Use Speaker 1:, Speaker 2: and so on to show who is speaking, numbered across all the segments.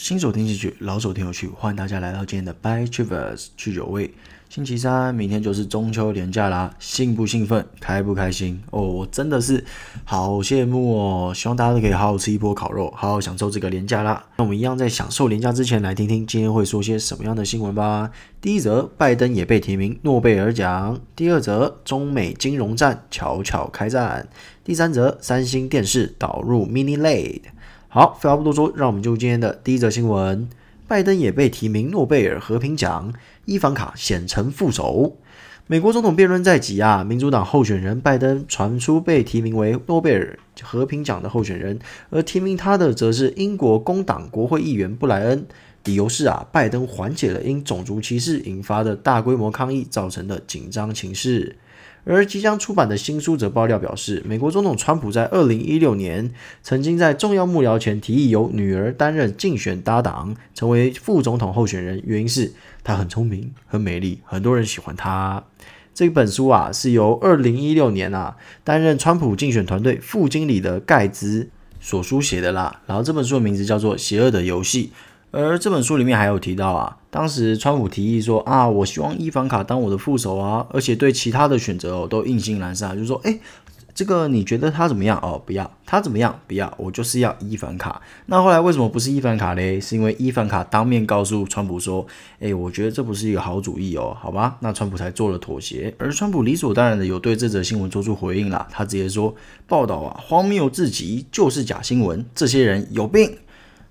Speaker 1: 新手听进去，老手听有趣，欢迎大家来到今天的 By Travers 去酒味。星期三，明天就是中秋连假啦，兴不兴奋？开不开心？哦，我真的是好羡慕哦！希望大家都可以好好吃一波烤肉，好好享受这个连假啦。那我们一样在享受连假之前，来听听今天会说些什么样的新闻吧。第一则，拜登也被提名诺贝尔奖。第二则，中美金融战悄悄开战。第三则，三星电视导入 Mini LED。好，废话不多说，让我们进入今天的第一则新闻。拜登也被提名诺贝尔和平奖，伊凡卡险成副手。美国总统辩论在即啊，民主党候选人拜登传出被提名为诺贝尔和平奖的候选人，而提名他的则是英国工党国会议员布莱恩。理由是啊，拜登缓解了因种族歧视引发的大规模抗议造成的紧张情势。而即将出版的新书则爆料表示，美国总统川普在二零一六年曾经在重要幕僚前提议由女儿担任竞选搭档，成为副总统候选人，原因是她很聪明、很美丽，很多人喜欢她。这本书啊，是由二零一六年啊担任川普竞选团队副经理的盖兹所书写的啦。然后这本书的名字叫做《邪恶的游戏》。而这本书里面还有提到啊，当时川普提议说啊，我希望伊凡卡当我的副手啊，而且对其他的选择哦都意兴阑珊，就是说，哎，这个你觉得他怎么样？哦，不要，他怎么样？不要，我就是要伊凡卡。那后来为什么不是伊凡卡嘞？是因为伊凡卡当面告诉川普说，哎，我觉得这不是一个好主意哦，好吧？那川普才做了妥协。而川普理所当然的有对这则新闻做出回应啦，他直接说，报道啊荒谬至极，就是假新闻，这些人有病。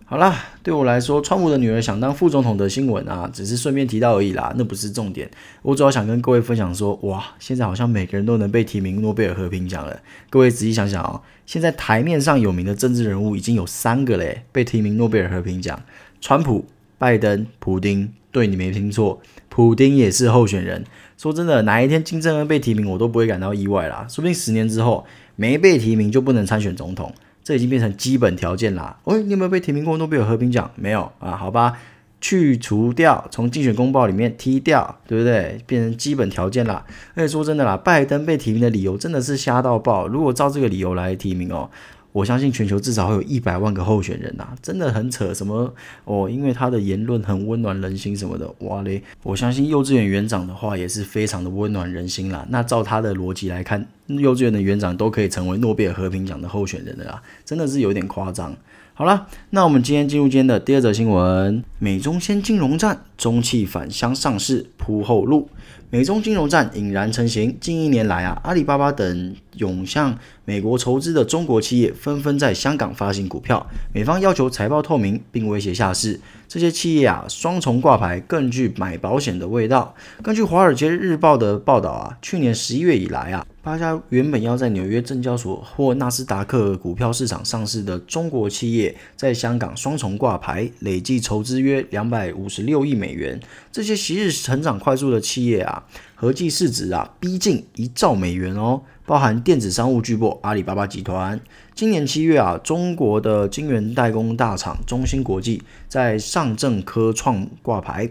Speaker 1: 好啦，对我来说，川普的女儿想当副总统的新闻啊，只是顺便提到而已啦，那不是重点。我主要想跟各位分享说，哇，现在好像每个人都能被提名诺贝尔和平奖了。各位仔细想想哦，现在台面上有名的政治人物已经有三个嘞，被提名诺贝尔和平奖：川普、拜登、普丁。对，你没听错，普丁也是候选人。说真的，哪一天金正恩被提名，我都不会感到意外啦。说不定十年之后没被提名就不能参选总统。这已经变成基本条件啦。喂，你有没有被提名过诺贝尔和平奖？没有啊？好吧，去除掉，从竞选公报里面踢掉，对不对？变成基本条件啦。而且说真的啦，拜登被提名的理由真的是瞎到爆。如果照这个理由来提名哦。我相信全球至少会有一百万个候选人呐、啊，真的很扯。什么哦？因为他的言论很温暖人心什么的，哇嘞！我相信幼稚园园长的话也是非常的温暖人心啦。那照他的逻辑来看，幼稚园的园长都可以成为诺贝尔和平奖的候选人的啦，真的是有点夸张。好了，那我们今天进入今天的第二则新闻：美中先金融战，中企返乡上市铺后路。美中金融战已然成型。近一年来啊，阿里巴巴等涌向美国筹资的中国企业纷纷在香港发行股票，美方要求财报透明，并威胁下市。这些企业啊，双重挂牌更具买保险的味道。根据《华尔街日报》的报道啊，去年十一月以来啊，八家原本要在纽约证交所或纳斯达克股票市场上市的中国企业，在香港双重挂牌，累计筹资约两百五十六亿美元。这些昔日成长快速的企业啊，合计市值啊逼近一兆美元哦，包含电子商务巨擘阿里巴巴集团。今年七月啊，中国的晶圆代工大厂中芯国际在上证科创挂牌，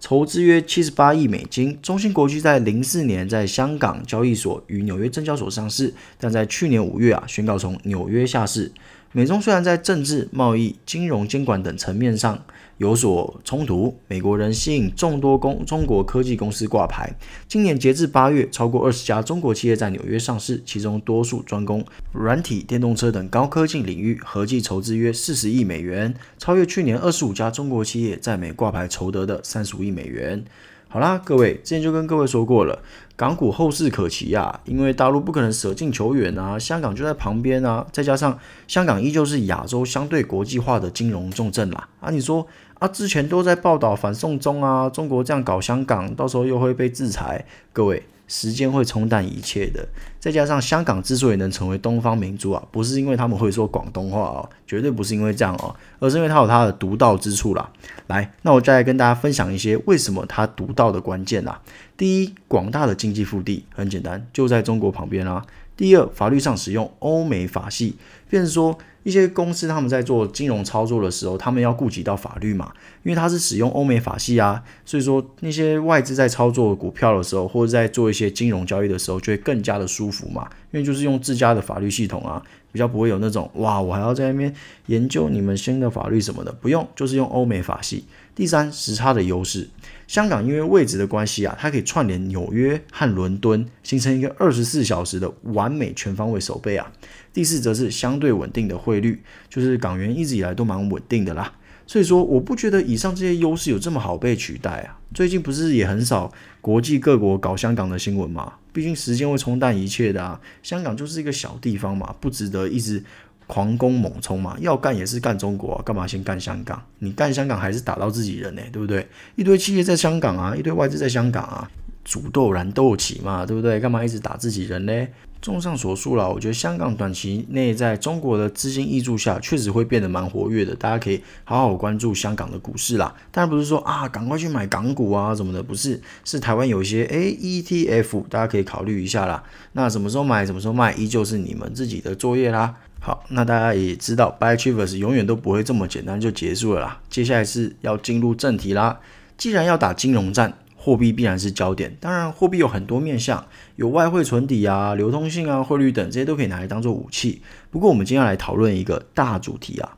Speaker 1: 筹资约七十八亿美金。中芯国际在零四年在香港交易所与纽约证交所上市，但在去年五月啊宣告从纽约下市。美中虽然在政治、贸易、金融监管等层面上有所冲突，美国仍吸引众多公中国科技公司挂牌。今年截至八月，超过二十家中国企业在纽约上市，其中多数专攻软体、电动车等高科技领域，合计筹资约四十亿美元，超越去年二十五家中国企业在美挂牌筹得的三十五亿美元。好啦，各位，之前就跟各位说过了，港股后市可期啊，因为大陆不可能舍近求远啊，香港就在旁边啊，再加上香港依旧是亚洲相对国际化的金融重镇啦。啊，你说啊，之前都在报道反送中啊，中国这样搞香港，到时候又会被制裁，各位。时间会冲淡一切的，再加上香港之所以能成为东方明珠啊，不是因为他们会说广东话哦，绝对不是因为这样哦，而是因为它有它的独到之处啦。来，那我再来跟大家分享一些为什么它独到的关键啦。第一，广大的经济腹地，很简单，就在中国旁边啊。第二，法律上使用欧美法系，便是说。一些公司他们在做金融操作的时候，他们要顾及到法律嘛，因为它是使用欧美法系啊，所以说那些外资在操作股票的时候，或者在做一些金融交易的时候，就会更加的舒服嘛，因为就是用自家的法律系统啊，比较不会有那种哇，我还要在那边研究你们新的法律什么的，不用，就是用欧美法系。第三，时差的优势，香港因为位置的关系啊，它可以串联纽约和伦敦，形成一个二十四小时的完美全方位守备啊。第四，则是相对稳定的汇率，就是港元一直以来都蛮稳定的啦。所以说，我不觉得以上这些优势有这么好被取代啊。最近不是也很少国际各国搞香港的新闻嘛？毕竟时间会冲淡一切的啊。香港就是一个小地方嘛，不值得一直狂攻猛冲嘛。要干也是干中国啊，干嘛先干香港？你干香港还是打到自己人呢，对不对？一堆企业在香港啊，一堆外资在香港啊，煮豆燃豆萁嘛，对不对？干嘛一直打自己人呢？综上所述啦，我觉得香港短期内在中国的资金挹注下，确实会变得蛮活跃的。大家可以好好关注香港的股市啦。当然不是说啊，赶快去买港股啊什么的，不是。是台湾有一些诶 ETF，大家可以考虑一下啦。那什么时候买，什么时候卖，依旧是你们自己的作业啦。好，那大家也知道，Buy chivers 永远都不会这么简单就结束了啦。接下来是要进入正题啦。既然要打金融战，货币必然是焦点，当然货币有很多面向，有外汇存底啊、流通性啊、汇率等这些都可以拿来当做武器。不过我们今天要来讨论一个大主题啊，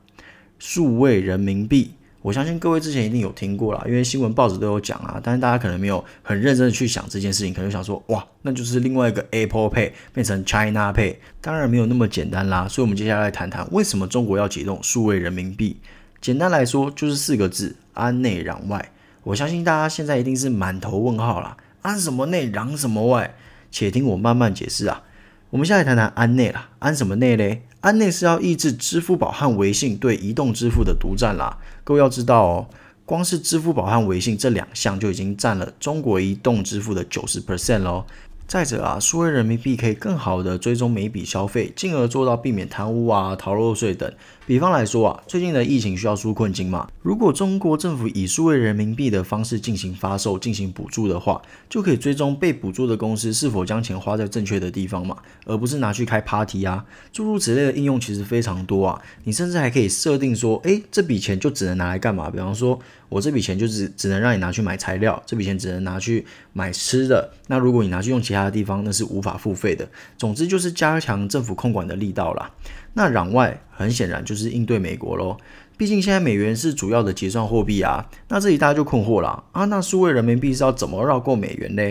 Speaker 1: 数位人民币。我相信各位之前一定有听过啦，因为新闻报纸都有讲啊，但是大家可能没有很认真的去想这件事情，可能想说哇，那就是另外一个 Apple Pay 变成 China Pay，当然没有那么简单啦。所以我们接下来来谈谈为什么中国要启动数位人民币。简单来说就是四个字：安内攘外。我相信大家现在一定是满头问号啦，安什么内，攘什么外？且听我慢慢解释啊。我们下来谈谈安内啦，安什么内嘞？安内是要抑制支付宝和微信对移动支付的独占啦。各位要知道哦，光是支付宝和微信这两项就已经占了中国移动支付的九十 percent 喽。再者啊，数位人民币可以更好的追踪每笔消费，进而做到避免贪污啊、逃漏税等。比方来说啊，最近的疫情需要纾困金嘛，如果中国政府以数位人民币的方式进行发售、进行补助的话，就可以追踪被补助的公司是否将钱花在正确的地方嘛，而不是拿去开 party 啊。诸如此类的应用其实非常多啊，你甚至还可以设定说，诶，这笔钱就只能拿来干嘛？比方说。我这笔钱就只只能让你拿去买材料，这笔钱只能拿去买吃的。那如果你拿去用其他的地方，那是无法付费的。总之就是加强政府控管的力道啦。那攘外很显然就是应对美国喽，毕竟现在美元是主要的结算货币啊。那这里大家就困惑了啊，那数位人民币是要怎么绕过美元呢？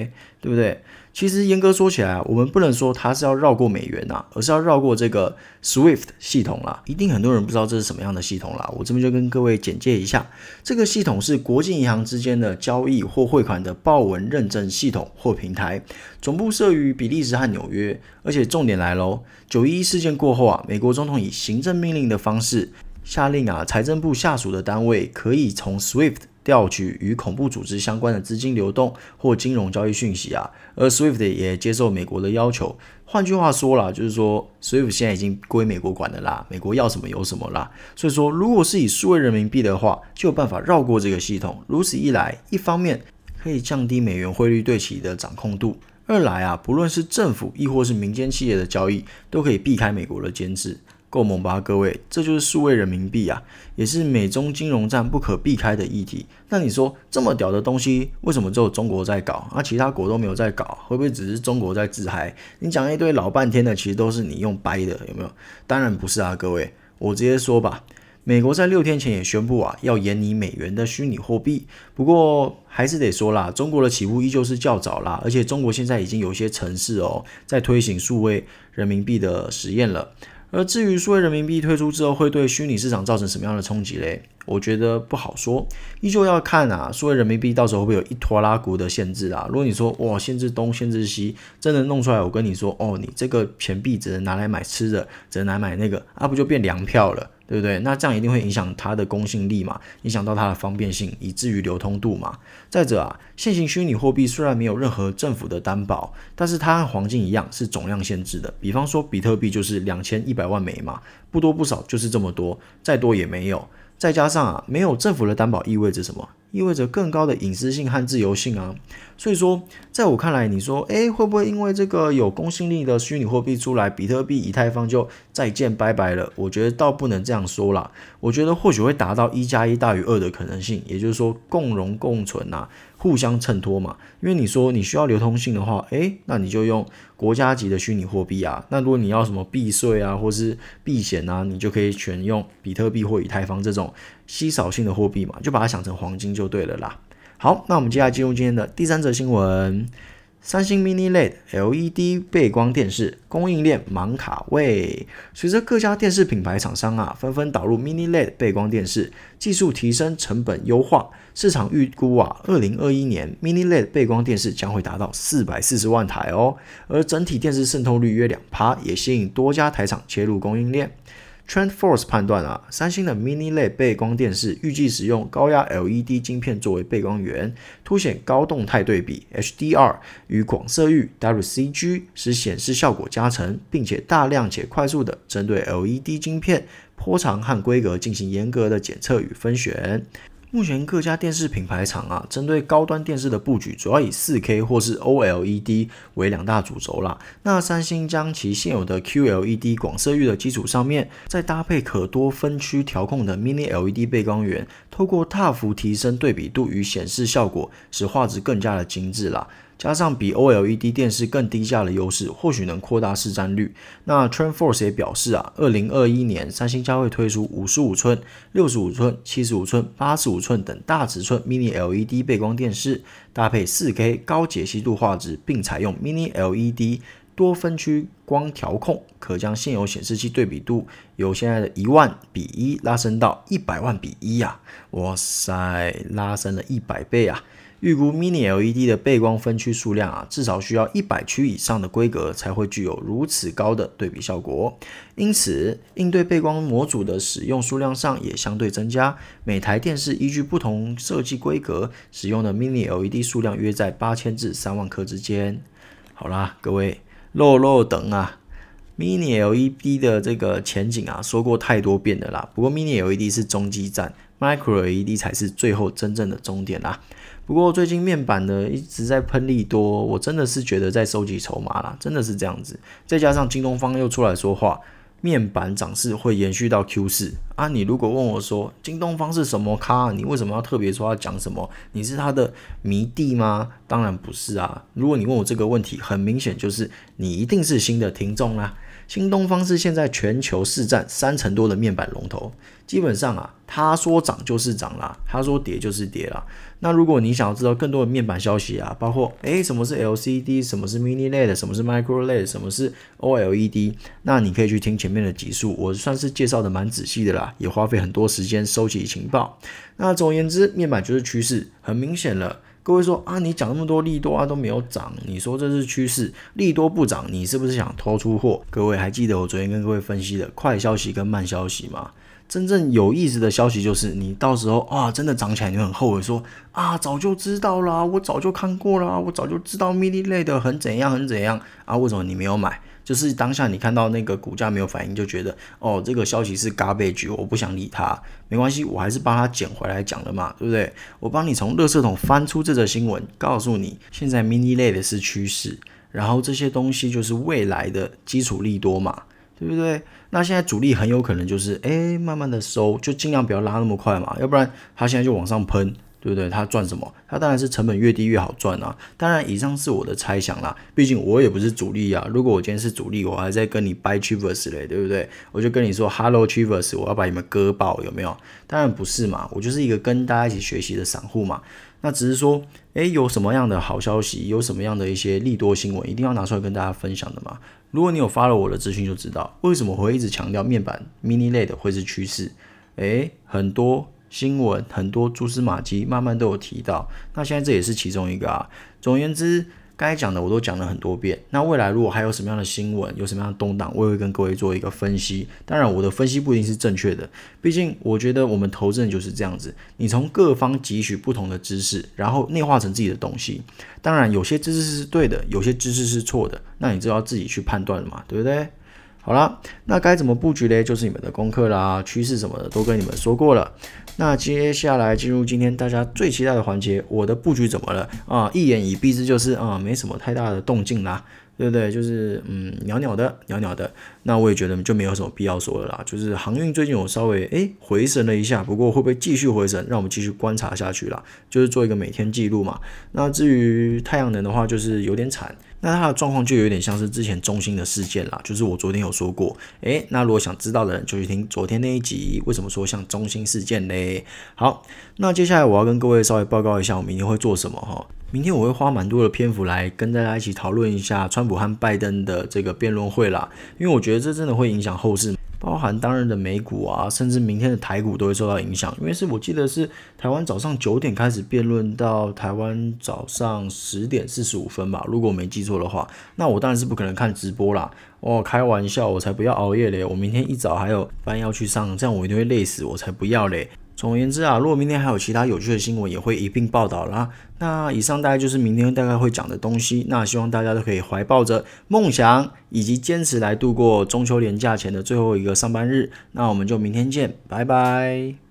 Speaker 1: 对不对？其实严格说起来啊，我们不能说它是要绕过美元呐，而是要绕过这个 SWIFT 系统啦。一定很多人不知道这是什么样的系统啦，我这边就跟各位简介一下。这个系统是国际银行之间的交易或汇款的报文认证系统或平台，总部设于比利时和纽约。而且重点来喽，九一一事件过后啊，美国总统以行政命令的方式下令啊，财政部下属的单位可以从 SWIFT。调取与恐怖组织相关的资金流动或金融交易讯息啊，而 SWIFT 也接受美国的要求。换句话说啦，就是说 SWIFT 现在已经归美国管了啦，美国要什么有什么啦。所以说，如果是以数位人民币的话，就有办法绕过这个系统。如此一来，一方面可以降低美元汇率对其的掌控度；二来啊，不论是政府亦或是民间企业的交易，都可以避开美国的监制。够猛吧，各位，这就是数位人民币啊，也是美中金融战不可避开的议题。那你说这么屌的东西，为什么只有中国在搞，啊，其他国都没有在搞？会不会只是中国在自嗨？你讲一堆老半天的，其实都是你用掰的，有没有？当然不是啊，各位，我直接说吧，美国在六天前也宣布啊，要研拟美元的虚拟货币。不过还是得说啦，中国的起步依旧是较早啦，而且中国现在已经有些城市哦，在推行数位人民币的实验了。而至于数位人民币推出之后会对虚拟市场造成什么样的冲击嘞？我觉得不好说，依旧要看啊，数位人民币到时候会不会有一拖拉股的限制啊？如果你说哇，限制东限制西，真的弄出来，我跟你说哦，你这个钱币只能拿来买吃的，只能拿来买那个，啊不就变粮票了？对不对？那这样一定会影响它的公信力嘛，影响到它的方便性，以至于流通度嘛。再者啊，现行虚拟货币虽然没有任何政府的担保，但是它和黄金一样是总量限制的。比方说，比特币就是两千一百万枚嘛，不多不少就是这么多，再多也没有。再加上啊，没有政府的担保意味着什么？意味着更高的隐私性和自由性啊。所以说，在我看来，你说，诶，会不会因为这个有公信力的虚拟货币出来，比特币、以太坊就再见拜拜了？我觉得倒不能这样说啦。我觉得或许会达到一加一大于二的可能性，也就是说，共荣共存呐、啊。互相衬托嘛。因为你说你需要流通性的话，诶，那你就用国家级的虚拟货币啊。那如果你要什么避税啊，或是避险啊，你就可以选用比特币或以太坊这种稀少性的货币嘛，就把它想成黄金就对了啦。好，那我们接下来进入今天的第三则新闻。三星 Mini LED LED 背光电视供应链忙卡位，随着各家电视品牌厂商啊纷纷导入 Mini LED 背光电视，技术提升，成本优化，市场预估啊，二零二一年 Mini LED 背光电视将会达到四百四十万台哦，而整体电视渗透率约两趴，也吸引多家台厂切入供应链。TrendForce 判断啊，三星的 Mini 类背光电视预计使用高压 LED 晶片作为背光源，凸显高动态对比 HDR 与广色域 WCG，使显示效果加成，并且大量且快速的针对 LED 晶片波长和规格进行严格的检测与分选。目前各家电视品牌厂啊，针对高端电视的布局，主要以 4K 或是 OLED 为两大主轴啦。那三星将其现有的 QLED 广色域的基础上面，再搭配可多分区调控的 Mini LED 背光源，透过大幅提升对比度与显示效果，使画质更加的精致啦。加上比 OLED 电视更低价的优势，或许能扩大市占率。那 TrendForce 也表示啊，二零二一年三星将会推出五十五寸、六十五寸、七十五寸、八十五寸等大尺寸 Mini LED 背光电视，搭配四 K 高解析度画质，并采用 Mini LED 多分区光调控，可将现有显示器对比度由现在的一万比一拉升到一百万比一呀！哇塞，拉升了一百倍啊！预估 Mini LED 的背光分区数量啊，至少需要一百区以上的规格才会具有如此高的对比效果。因此，应对背光模组的使用数量上也相对增加。每台电视依据不同设计规格，使用的 Mini LED 数量约在八千至三万颗之间。好啦，各位，肉肉等啊，Mini LED 的这个前景啊，说过太多遍的啦。不过 Mini LED 是中继站，Micro LED 才是最后真正的终点啦。不过最近面板呢一直在喷利多，我真的是觉得在收集筹码啦，真的是这样子。再加上京东方又出来说话，面板涨势会延续到 Q 四啊。你如果问我说京东方是什么咖，你为什么要特别说要讲什么？你是他的迷弟吗？当然不是啊。如果你问我这个问题，很明显就是你一定是新的听众啦。新东方是现在全球市占三成多的面板龙头，基本上啊，他说涨就是涨啦，他说跌就是跌啦。那如果你想要知道更多的面板消息啊，包括诶什么是 LCD，什么是 Mini LED，什么是 Micro LED，什么是 OLED，那你可以去听前面的集数，我算是介绍的蛮仔细的啦，也花费很多时间收集情报。那总而言之，面板就是趋势，很明显了。各位说啊，你讲那么多利多啊都没有涨，你说这是趋势，利多不涨，你是不是想偷出货？各位还记得我昨天跟各位分析的快消息跟慢消息吗？真正有意思的消息就是，你到时候啊真的涨起来，你会很后悔说啊早就知道啦，我早就看过啦，我早就知道 Mini 类的很怎样很怎样啊，为什么你没有买？就是当下你看到那个股价没有反应，就觉得哦，这个消息是 garbage，我不想理它。没关系，我还是帮他捡回来讲了嘛，对不对？我帮你从垃圾桶翻出这则新闻，告诉你现在 mini 类的是趋势，然后这些东西就是未来的基础利多嘛，对不对？那现在主力很有可能就是哎，慢慢的收，就尽量不要拉那么快嘛，要不然它现在就往上喷。对不对？他赚什么？他当然是成本越低越好赚啊！当然，以上是我的猜想啦。毕竟我也不是主力啊。如果我今天是主力，我还在跟你掰 Chivers 嘞，对不对？我就跟你说 Hello Chivers，我要把你们割爆，有没有？当然不是嘛，我就是一个跟大家一起学习的散户嘛。那只是说，诶，有什么样的好消息，有什么样的一些利多新闻，一定要拿出来跟大家分享的嘛。如果你有发了我的资讯，就知道为什么我会一直强调面板 Mini LED 会是趋势。诶，很多。新闻很多蛛丝马迹，慢慢都有提到。那现在这也是其中一个啊。总而言之，该讲的我都讲了很多遍。那未来如果还有什么样的新闻，有什么样的动荡，我也会跟各位做一个分析。当然，我的分析不一定是正确的，毕竟我觉得我们投资人就是这样子。你从各方汲取不同的知识，然后内化成自己的东西。当然，有些知识是对的，有些知识是错的，那你就要自己去判断了嘛，对不对？好啦，那该怎么布局嘞？就是你们的功课啦，趋势什么的都跟你们说过了。那接下来进入今天大家最期待的环节，我的布局怎么了啊？一言以蔽之就是啊，没什么太大的动静啦。对不对？就是嗯，袅袅的，袅袅的。那我也觉得就没有什么必要说了啦。就是航运最近我稍微诶回神了一下，不过会不会继续回神，让我们继续观察下去啦。就是做一个每天记录嘛。那至于太阳能的话，就是有点惨。那它的状况就有点像是之前中兴的事件啦。就是我昨天有说过，诶，那如果想知道的人就去听昨天那一集。为什么说像中兴事件嘞？好，那接下来我要跟各位稍微报告一下，我明天会做什么哈。明天我会花蛮多的篇幅来跟大家一起讨论一下川普和拜登的这个辩论会啦，因为我觉得这真的会影响后事，包含当日的美股啊，甚至明天的台股都会受到影响。因为是我记得是台湾早上九点开始辩论到台湾早上十点四十五分吧，如果我没记错的话，那我当然是不可能看直播啦。哦，开玩笑，我才不要熬夜嘞！我明天一早还有班要去上，这样我一定会累死，我才不要嘞。总而言之啊，如果明天还有其他有趣的新闻，也会一并报道啦。那以上大概就是明天大概会讲的东西。那希望大家都可以怀抱着梦想以及坚持来度过中秋连假前的最后一个上班日。那我们就明天见，拜拜。